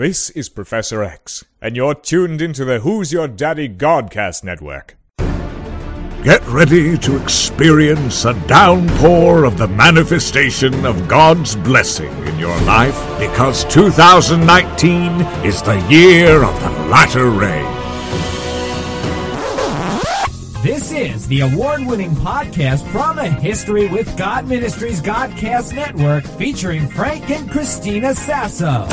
This is Professor X, and you're tuned into the Who's Your Daddy Godcast network. Get ready to experience a downpour of the manifestation of God's blessing in your life because 2019 is the year of the latter rain. This is the award winning podcast from the History with God Ministries Godcast Network featuring Frank and Christina Sasso.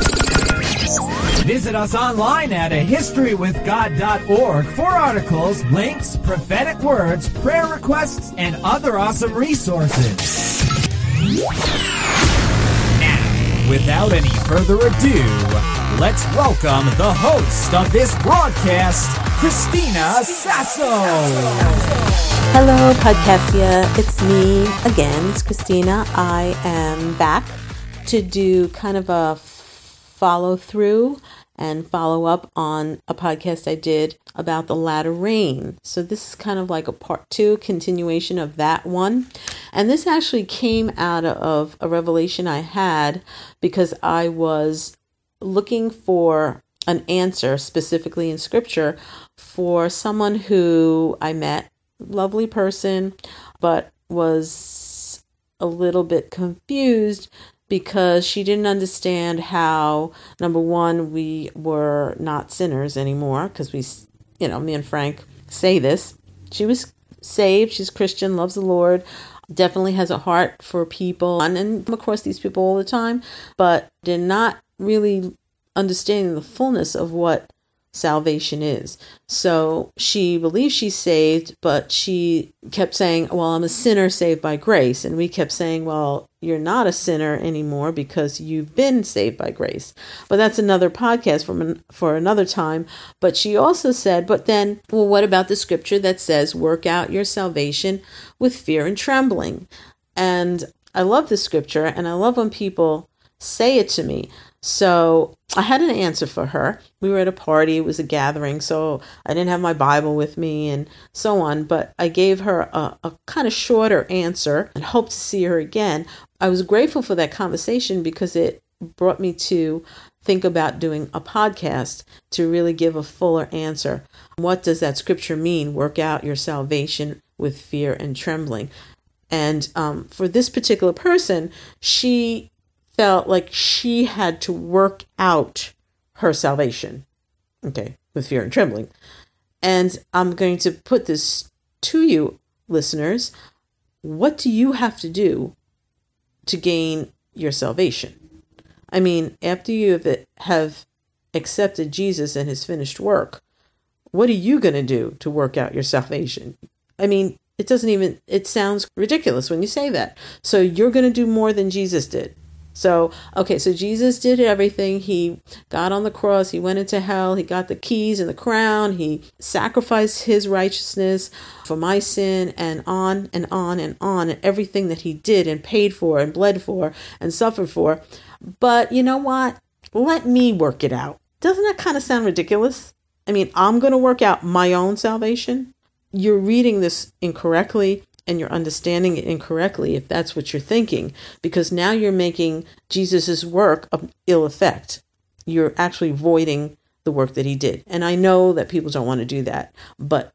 Visit us online at ahistorywithgod.org for articles, links, prophetic words, prayer requests, and other awesome resources. Now, without any further ado, let's welcome the host of this broadcast, Christina Sasso. Hello, Podcastia. It's me again. It's Christina. I am back to do kind of a follow through and follow up on a podcast I did about the latter rain. So this is kind of like a part two continuation of that one. And this actually came out of a revelation I had because I was looking for an answer specifically in scripture for someone who I met, lovely person, but was a little bit confused because she didn't understand how number one we were not sinners anymore because we you know me and frank say this she was saved she's christian loves the lord definitely has a heart for people and, and come across these people all the time but did not really understanding the fullness of what salvation is. So she believes she's saved, but she kept saying, Well, I'm a sinner saved by grace. And we kept saying, Well, you're not a sinner anymore because you've been saved by grace. But that's another podcast from for another time. But she also said, But then, well, what about the scripture that says, Work out your salvation with fear and trembling? And I love the scripture, and I love when people say it to me. So I had an answer for her. We were at a party, it was a gathering, so I didn't have my Bible with me and so on, but I gave her a, a kind of shorter answer and hope to see her again. I was grateful for that conversation because it brought me to think about doing a podcast to really give a fuller answer. What does that scripture mean? Work out your salvation with fear and trembling. And um, for this particular person, she felt like she had to work out her salvation. Okay, with fear and trembling. And I'm going to put this to you, listeners. What do you have to do to gain your salvation? I mean, after you have accepted Jesus and his finished work, what are you going to do to work out your salvation? I mean, it doesn't even, it sounds ridiculous when you say that. So you're going to do more than Jesus did. So, okay, so Jesus did everything. He got on the cross, he went into hell, he got the keys and the crown, he sacrificed his righteousness for my sin, and on and on and on, and everything that he did and paid for and bled for and suffered for. But you know what? Let me work it out. Doesn't that kind of sound ridiculous? I mean, I'm going to work out my own salvation. You're reading this incorrectly and you're understanding it incorrectly if that's what you're thinking, because now you're making Jesus' work of ill effect. You're actually voiding the work that he did. And I know that people don't want to do that, but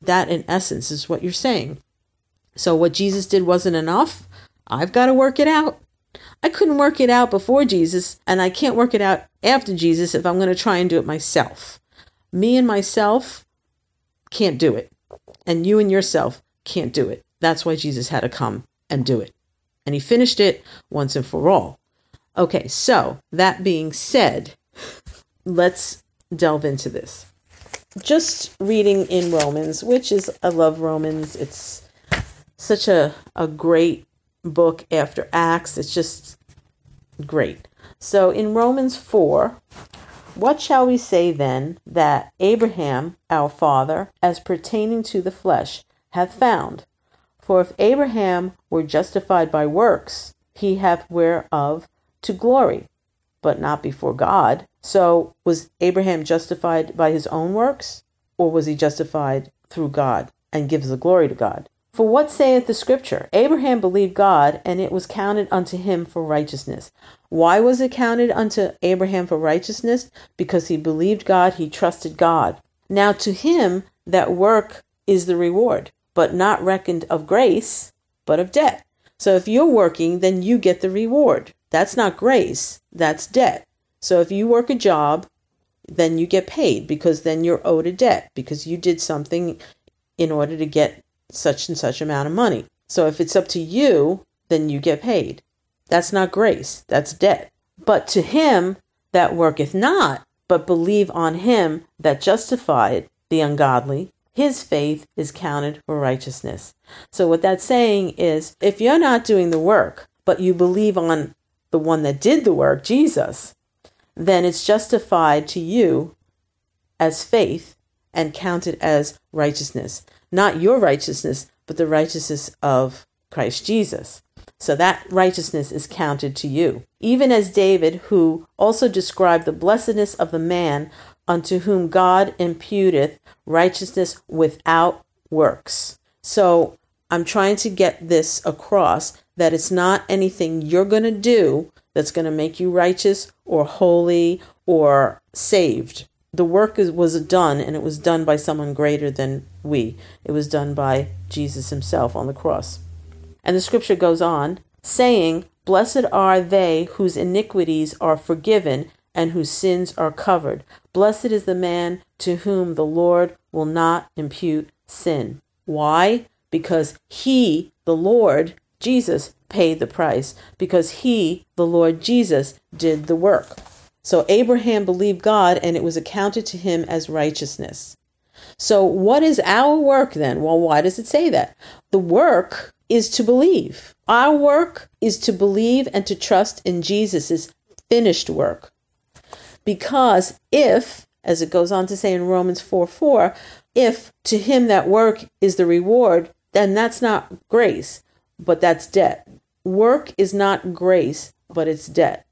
that in essence is what you're saying. So what Jesus did wasn't enough. I've got to work it out. I couldn't work it out before Jesus, and I can't work it out after Jesus if I'm going to try and do it myself. Me and myself can't do it. And you and yourself can't do it. That's why Jesus had to come and do it. And he finished it once and for all. Okay, so that being said, let's delve into this. Just reading in Romans, which is, I love Romans. It's such a, a great book after Acts. It's just great. So in Romans 4, what shall we say then that Abraham, our father, as pertaining to the flesh, hath found? For if Abraham were justified by works, he hath whereof to glory, but not before God. So was Abraham justified by his own works, or was he justified through God and gives the glory to God? For what saith the scripture? Abraham believed God, and it was counted unto him for righteousness. Why was it counted unto Abraham for righteousness? Because he believed God, he trusted God. Now to him that work is the reward, but not reckoned of grace, but of debt. So if you're working, then you get the reward. That's not grace, that's debt. So if you work a job, then you get paid because then you're owed a debt because you did something in order to get such and such amount of money. So if it's up to you, then you get paid. That's not grace, that's debt. But to him that worketh not, but believe on him that justified the ungodly, his faith is counted for righteousness. So what that's saying is if you're not doing the work, but you believe on the one that did the work, Jesus, then it's justified to you as faith and counted as righteousness. Not your righteousness, but the righteousness of Christ Jesus. So that righteousness is counted to you. Even as David, who also described the blessedness of the man unto whom God imputeth righteousness without works. So I'm trying to get this across that it's not anything you're going to do that's going to make you righteous or holy or saved. The work is, was done, and it was done by someone greater than we. It was done by Jesus himself on the cross. And the scripture goes on, saying, Blessed are they whose iniquities are forgiven and whose sins are covered. Blessed is the man to whom the Lord will not impute sin. Why? Because he, the Lord, Jesus, paid the price because he, the Lord Jesus, did the work. So Abraham believed God and it was accounted to him as righteousness. So, what is our work then? Well, why does it say that? The work is to believe. Our work is to believe and to trust in Jesus' finished work. Because if, as it goes on to say in Romans 4 4, if to him that work is the reward, then that's not grace, but that's debt work is not grace, but it's debt.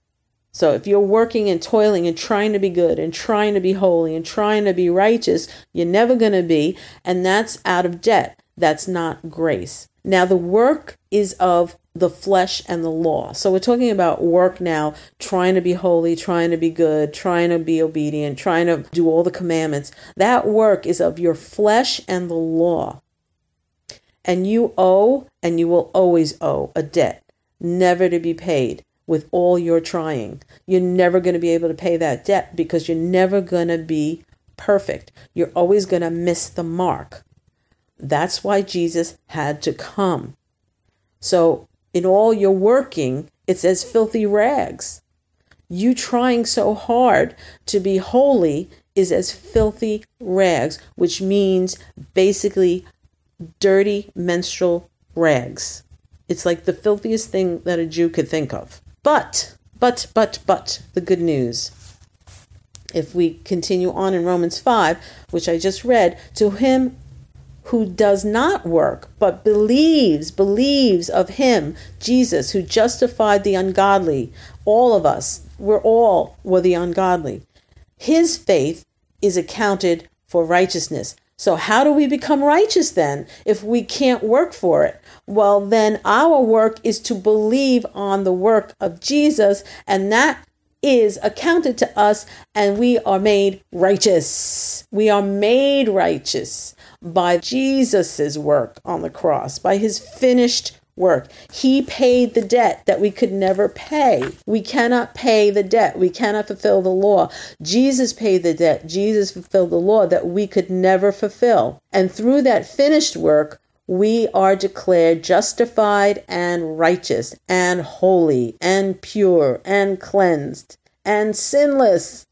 So if you're working and toiling and trying to be good and trying to be holy and trying to be righteous, you're never going to be. And that's out of debt. That's not grace. Now, the work is of the flesh and the law. So we're talking about work now, trying to be holy, trying to be good, trying to be obedient, trying to do all the commandments. That work is of your flesh and the law. And you owe, and you will always owe a debt never to be paid with all your trying. You're never going to be able to pay that debt because you're never going to be perfect. You're always going to miss the mark. That's why Jesus had to come. So, in all your working, it's as filthy rags. You trying so hard to be holy is as filthy rags, which means basically dirty menstrual rags. It's like the filthiest thing that a Jew could think of. But, but, but, but, the good news. If we continue on in Romans 5, which I just read, to him who does not work, but believes, believes of him, Jesus, who justified the ungodly, all of us, we're all were the ungodly. His faith is accounted for righteousness. So, how do we become righteous then if we can't work for it? well, then our work is to believe on the work of Jesus, and that is accounted to us, and we are made righteous. We are made righteous by Jesus' work on the cross, by his finished work. He paid the debt that we could never pay. We cannot pay the debt. We cannot fulfill the law. Jesus paid the debt. Jesus fulfilled the law that we could never fulfill. And through that finished work, we are declared justified and righteous and holy and pure and cleansed and sinless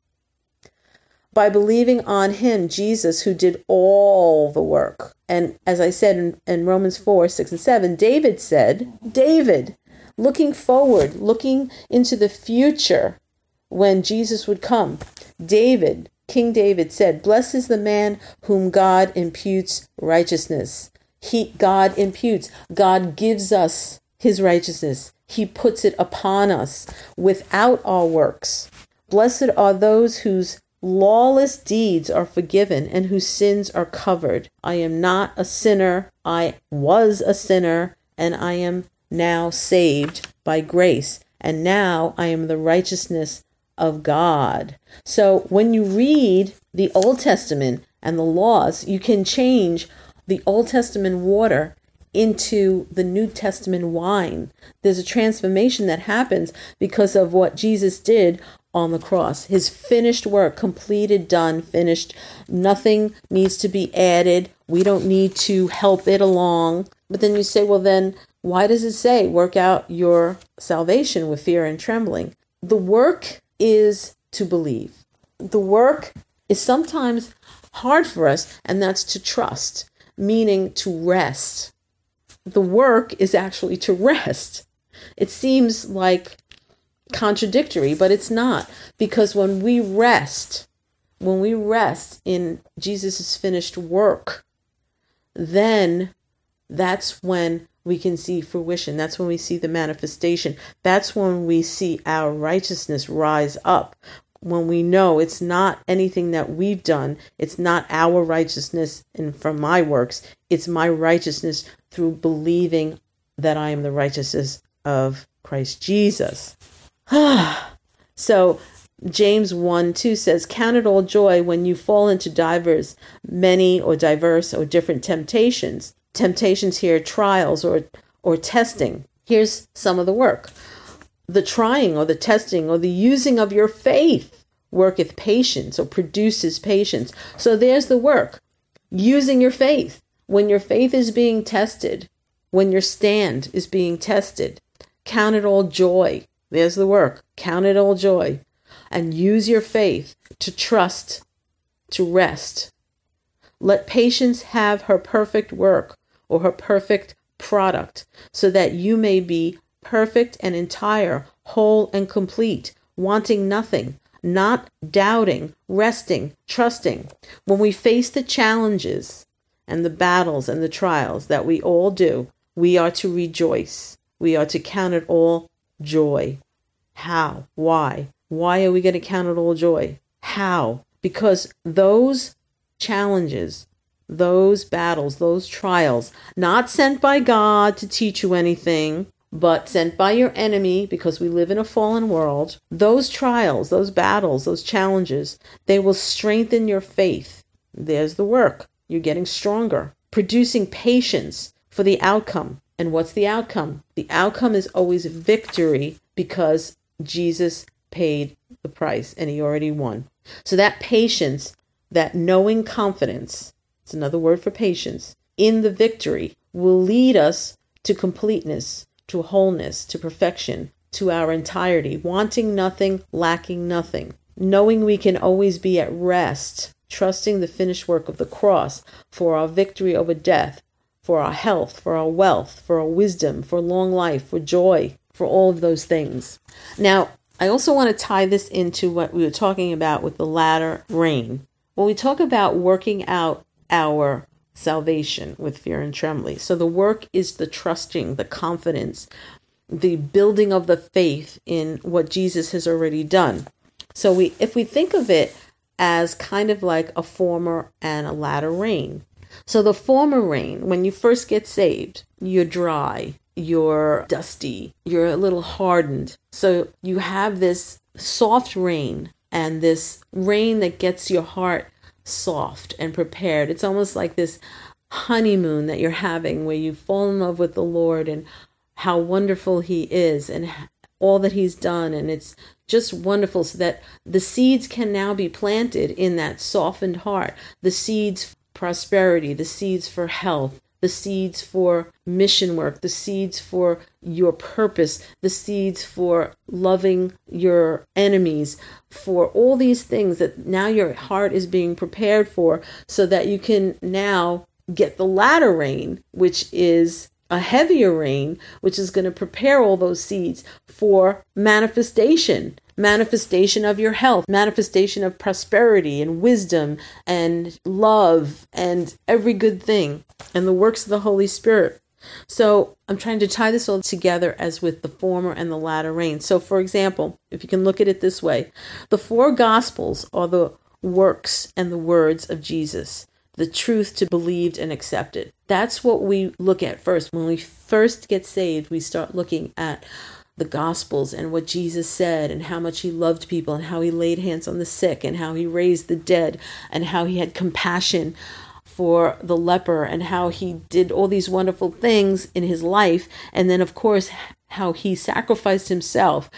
by believing on him, Jesus, who did all the work. And as I said in, in, Romans 4 6 and 7, David said, David, looking forward, looking into the future when Jesus would come, David, King David said, Blessed is the man whom God imputes righteousness he God imputes. God gives us his righteousness. He puts it upon us without our works. Blessed are those whose lawless deeds are forgiven and whose sins are covered. I am not a sinner. I was a sinner and I am now saved by grace. and now I am the righteousness of God. So when you read the Old Testament and the laws, you can change the Old Testament water into the New Testament wine. There's a transformation that happens because of what Jesus did on the cross. His finished work, completed, done, finished. Nothing needs to be added. We don't need to help it along. But then you say, well, then why does it say work out your salvation with fear and trembling? The work is to believe. The work is sometimes hard for us, and that's to trust, meaning to rest. The work is actually to rest. It seems like contradictory, but it's not. Because when we rest, when we rest in Jesus' finished work, then that's when we can see fruition. That's when we see the manifestation. That's when we see our righteousness rise up. When we know it's not anything that we've done, it's not our righteousness and from my works, it's my righteousness through believing that I am the righteousness of Christ Jesus. so James 1 2 says, Count it all joy when you fall into divers, many or diverse or different temptations. Temptations here, trials or, or testing. Here's some of the work the trying or the testing or the using of your faith worketh patience or produces patience. So there's the work. Using your faith. When your faith is being tested, when your stand is being tested, count it all joy there's the work. Count it all joy and use your faith to trust, to rest. Let patience have her perfect work or her perfect product so that you may be perfect and entire, whole and complete, wanting nothing, not doubting, resting, trusting. When we face the challenges and the battles and the trials that we all do, we are to rejoice. We are to count it all joy. How? Why? Why are we going to count it all joy? How? Because those challenges, those battles, those trials, not sent by God to teach you anything, but sent by your enemy because we live in a fallen world, those trials, those battles, those challenges, they will strengthen your faith. There's the work. You're getting stronger, producing patience for the outcome. And what's the outcome? The outcome is always victory because Jesus paid the price and he already won. So that patience, that knowing confidence, it's another word for patience, in the victory will lead us to completeness, to wholeness, to perfection, to our entirety, wanting nothing, lacking nothing, knowing we can always be at rest, trusting the finished work of the cross for our victory over death, for our health, for our wealth, for our wisdom, for long life, for joy, for all of those things. Now, I also want to tie this into what we were talking about with the latter rain. When we talk about working out our salvation with fear and trembling, so the work is the trusting, the confidence, the building of the faith in what Jesus has already done. So we if we think of it as kind of like a former and a latter rain. So the former rain, when you first get saved, you're dry, you're dusty, you're a little hardened. So you have this soft rain and this rain that gets your heart soft and prepared. It's almost like this honeymoon that you're having where you fall in love with the Lord and how wonderful He is and all that He's done. And it's just wonderful so that the seeds can now be planted in that softened heart. The seeds prosperity, the seeds for health, the seeds for mission work, the seeds for your purpose, the seeds for loving your enemies, for all these things that now your heart is being prepared for so that you can now get the latter rain, which is a heavier rain, which is going to prepare all those seeds for manifestation manifestation of your health, manifestation of prosperity and wisdom and love and every good thing and the works of the Holy Spirit. So I'm trying to tie this all together as with the former and the latter rain. So, for example, if you can look at it this way, the four gospels are the works and the words of Jesus, the truth to believed and accepted. That's what we look at first. When we first get saved, we start looking at the Gospels and what Jesus said and how much he loved people and how he laid hands on the sick and how he raised the dead and how he had compassion for the leper and how he did all these wonderful things in his life. And then, of course, how he sacrificed himself.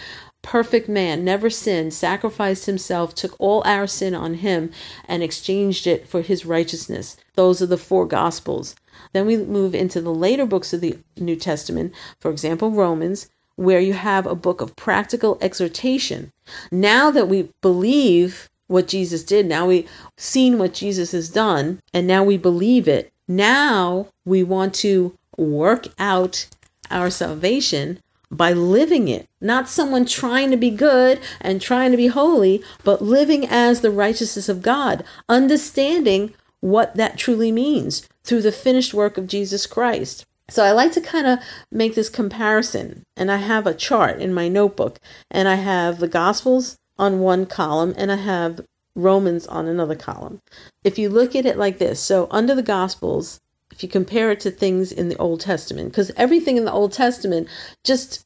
Perfect man, never sinned, sacrificed himself, took all our sin on him, and exchanged it for his righteousness. Those are the four Gospels. Then we move into the later books of the New Testament, for example, Romans, where you have a book of practical exhortation. Now that we believe what Jesus did, now we've seen what Jesus has done, and now we believe it, now we want to work out our salvation by living it. Not someone trying to be good and trying to be holy, but living as the righteousness of God, understanding what that truly means through the finished work of Jesus Christ. So I like to kind of make this comparison, and I have a chart in my notebook, and I have the Gospels on one column, and I have Romans on another column. If you look at it like this, so under the Gospels, if you compare it to things in the Old Testament, because everything in the Old Testament just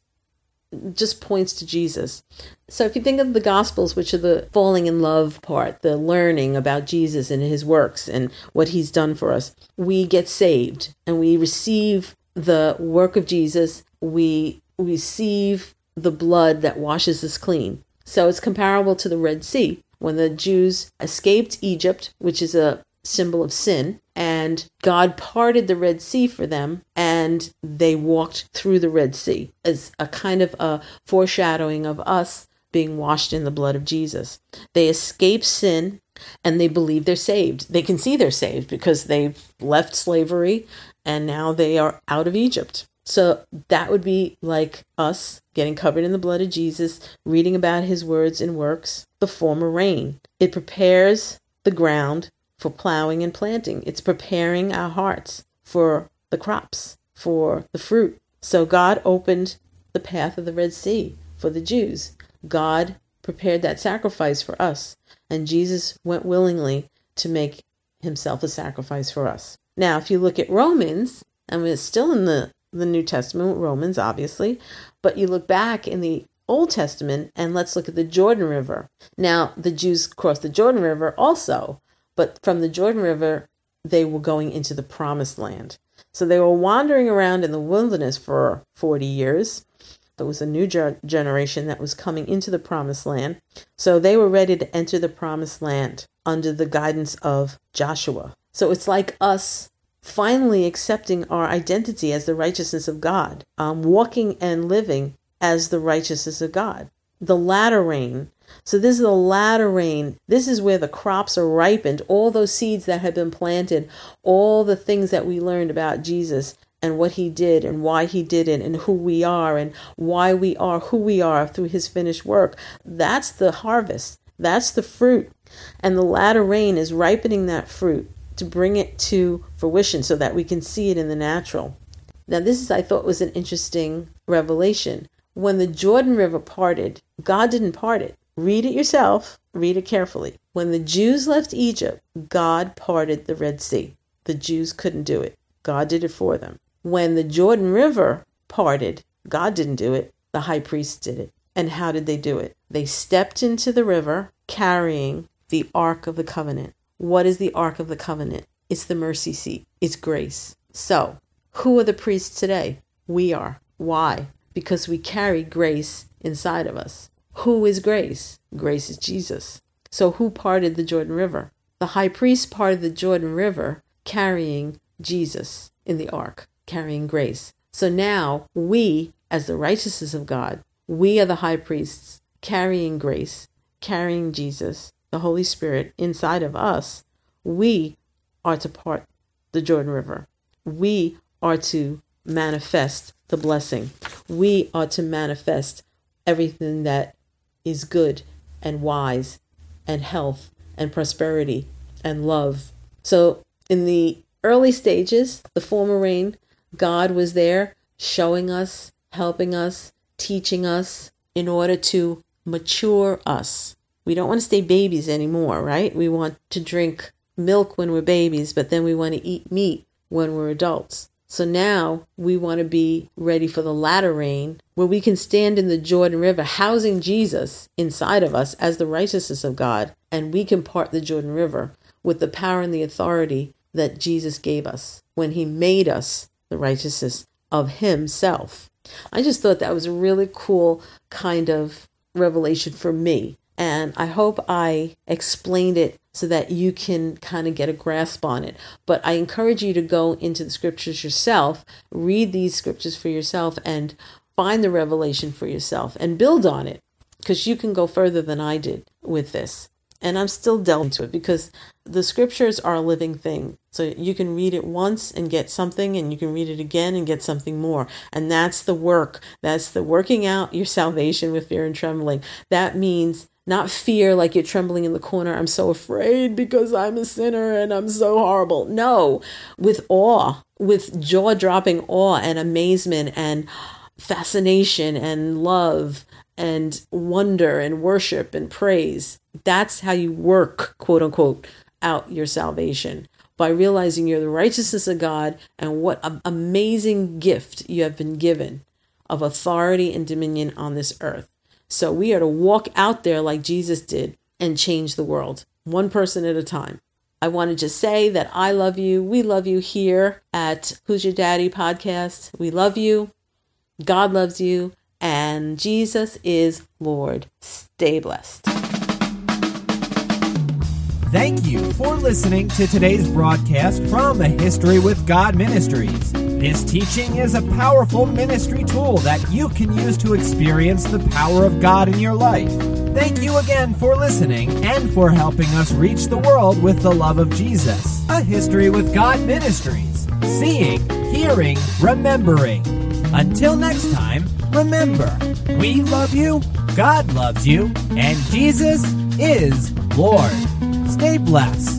just points to Jesus. So if you think of the Gospels, which are the falling in love part, the learning about Jesus and his works and what he's done for us, we get saved and we receive the work of Jesus. We receive the blood that washes us clean. So it's comparable to the Red Sea. When the Jews escaped Egypt, which is a symbol of sin, and God parted the Red Sea for them, and they walked through the Red Sea as a kind of a foreshadowing of us being washed in the blood of Jesus. They escape sin and they believe they're saved. They can see they're saved because they've left slavery and now they are out of Egypt. So that would be like us getting covered in the blood of Jesus, reading about his words and works, the former rain. It prepares the ground for plowing and planting. It's preparing our hearts for the crops, for the fruit. So God opened the path of the Red Sea for the Jews. God prepared that sacrifice for us, and Jesus went willingly to make himself a sacrifice for us. Now, if you look at Romans, and we're still in the, the New Testament, Romans, obviously, but you look back in the Old Testament and let's look at the Jordan River. Now, the Jews crossed the Jordan River also, but from the Jordan River, they were going into the promised land. So they were wandering around in the wilderness for 40 years. There was a new generation that was coming into the promised land. So they were ready to enter the promised land under the guidance of Joshua. So it's like us finally accepting our identity as the righteousness of God, um, walking and living as the righteousness of God. The latter rain so this is the latter rain. This is where the crops are ripened. All those seeds that have been planted, all the things that we learned about Jesus and what he did and why he did it and who we are and why we are who we are through his finished work. That's the harvest. That's the fruit. And the latter rain is ripening that fruit to bring it to fruition so that we can see it in the natural. Now, this is, I thought, was an interesting revelation. When the Jordan River parted, God didn't part it. Read it yourself, read it carefully. When the Jews left Egypt, God parted the Red Sea. The Jews couldn't do it, God did it for them. When the Jordan River parted, God didn't do it, the high priest did it. And how did they do it? They stepped into the river carrying the Ark of the Covenant. What is the Ark of the Covenant? It's the mercy seat, it's grace. So, who are the priests today? We are. Why? Because we carry grace inside of us. Who is grace? Grace is Jesus. So who parted the Jordan River? The high priest parted the Jordan River carrying Jesus in the ark, carrying grace. So now we, as the righteousness of God, we are the high priests carrying grace, carrying Jesus, the Holy Spirit inside of us. We are to part the Jordan River. We are to manifest the blessing. We are to manifest everything that is good and wise and health and prosperity and love. So, in the early stages, the former rain, God was there showing us, helping us, teaching us in order to mature us. We don't want to stay babies anymore, right? We want to drink milk when we're babies, but then we want to eat meat when we're adults. So now we want to be ready for the latter rain, where we can stand in the Jordan River, housing Jesus inside of us as the righteousness of God, and we can part the Jordan River with the power and the authority that Jesus gave us when he made us the righteousness of himself. I just thought that was a really cool kind of revelation for me. And I hope I explained it so that you can kind of get a grasp on it. But I encourage you to go into the scriptures yourself, read these scriptures for yourself, and find the revelation for yourself and build on it because you can go further than I did with this. And I'm still delving into it because the scriptures are a living thing. So you can read it once and get something, and you can read it again and get something more. And that's the work. That's the working out your salvation with fear and trembling. That means not fear like you're trembling in the corner. I'm so afraid because I'm a sinner and I'm so horrible. No, with awe, with jaw dropping awe and amazement and fascination and love and wonder and worship and praise. That's how you work, quote unquote, out your salvation by realizing you're the righteousness of God and what an amazing gift you have been given of authority and dominion on this earth. So we are to walk out there like Jesus did and change the world, one person at a time. I wanted to say that I love you. We love you here at Who's Your Daddy podcast. We love you. God loves you and Jesus is Lord. Stay blessed. Thank you for listening to today's broadcast from A History with God Ministries. This teaching is a powerful ministry tool that you can use to experience the power of God in your life. Thank you again for listening and for helping us reach the world with the love of Jesus. A History with God Ministries. Seeing, hearing, remembering. Until next time, remember, we love you, God loves you, and Jesus is Lord. Stay blessed.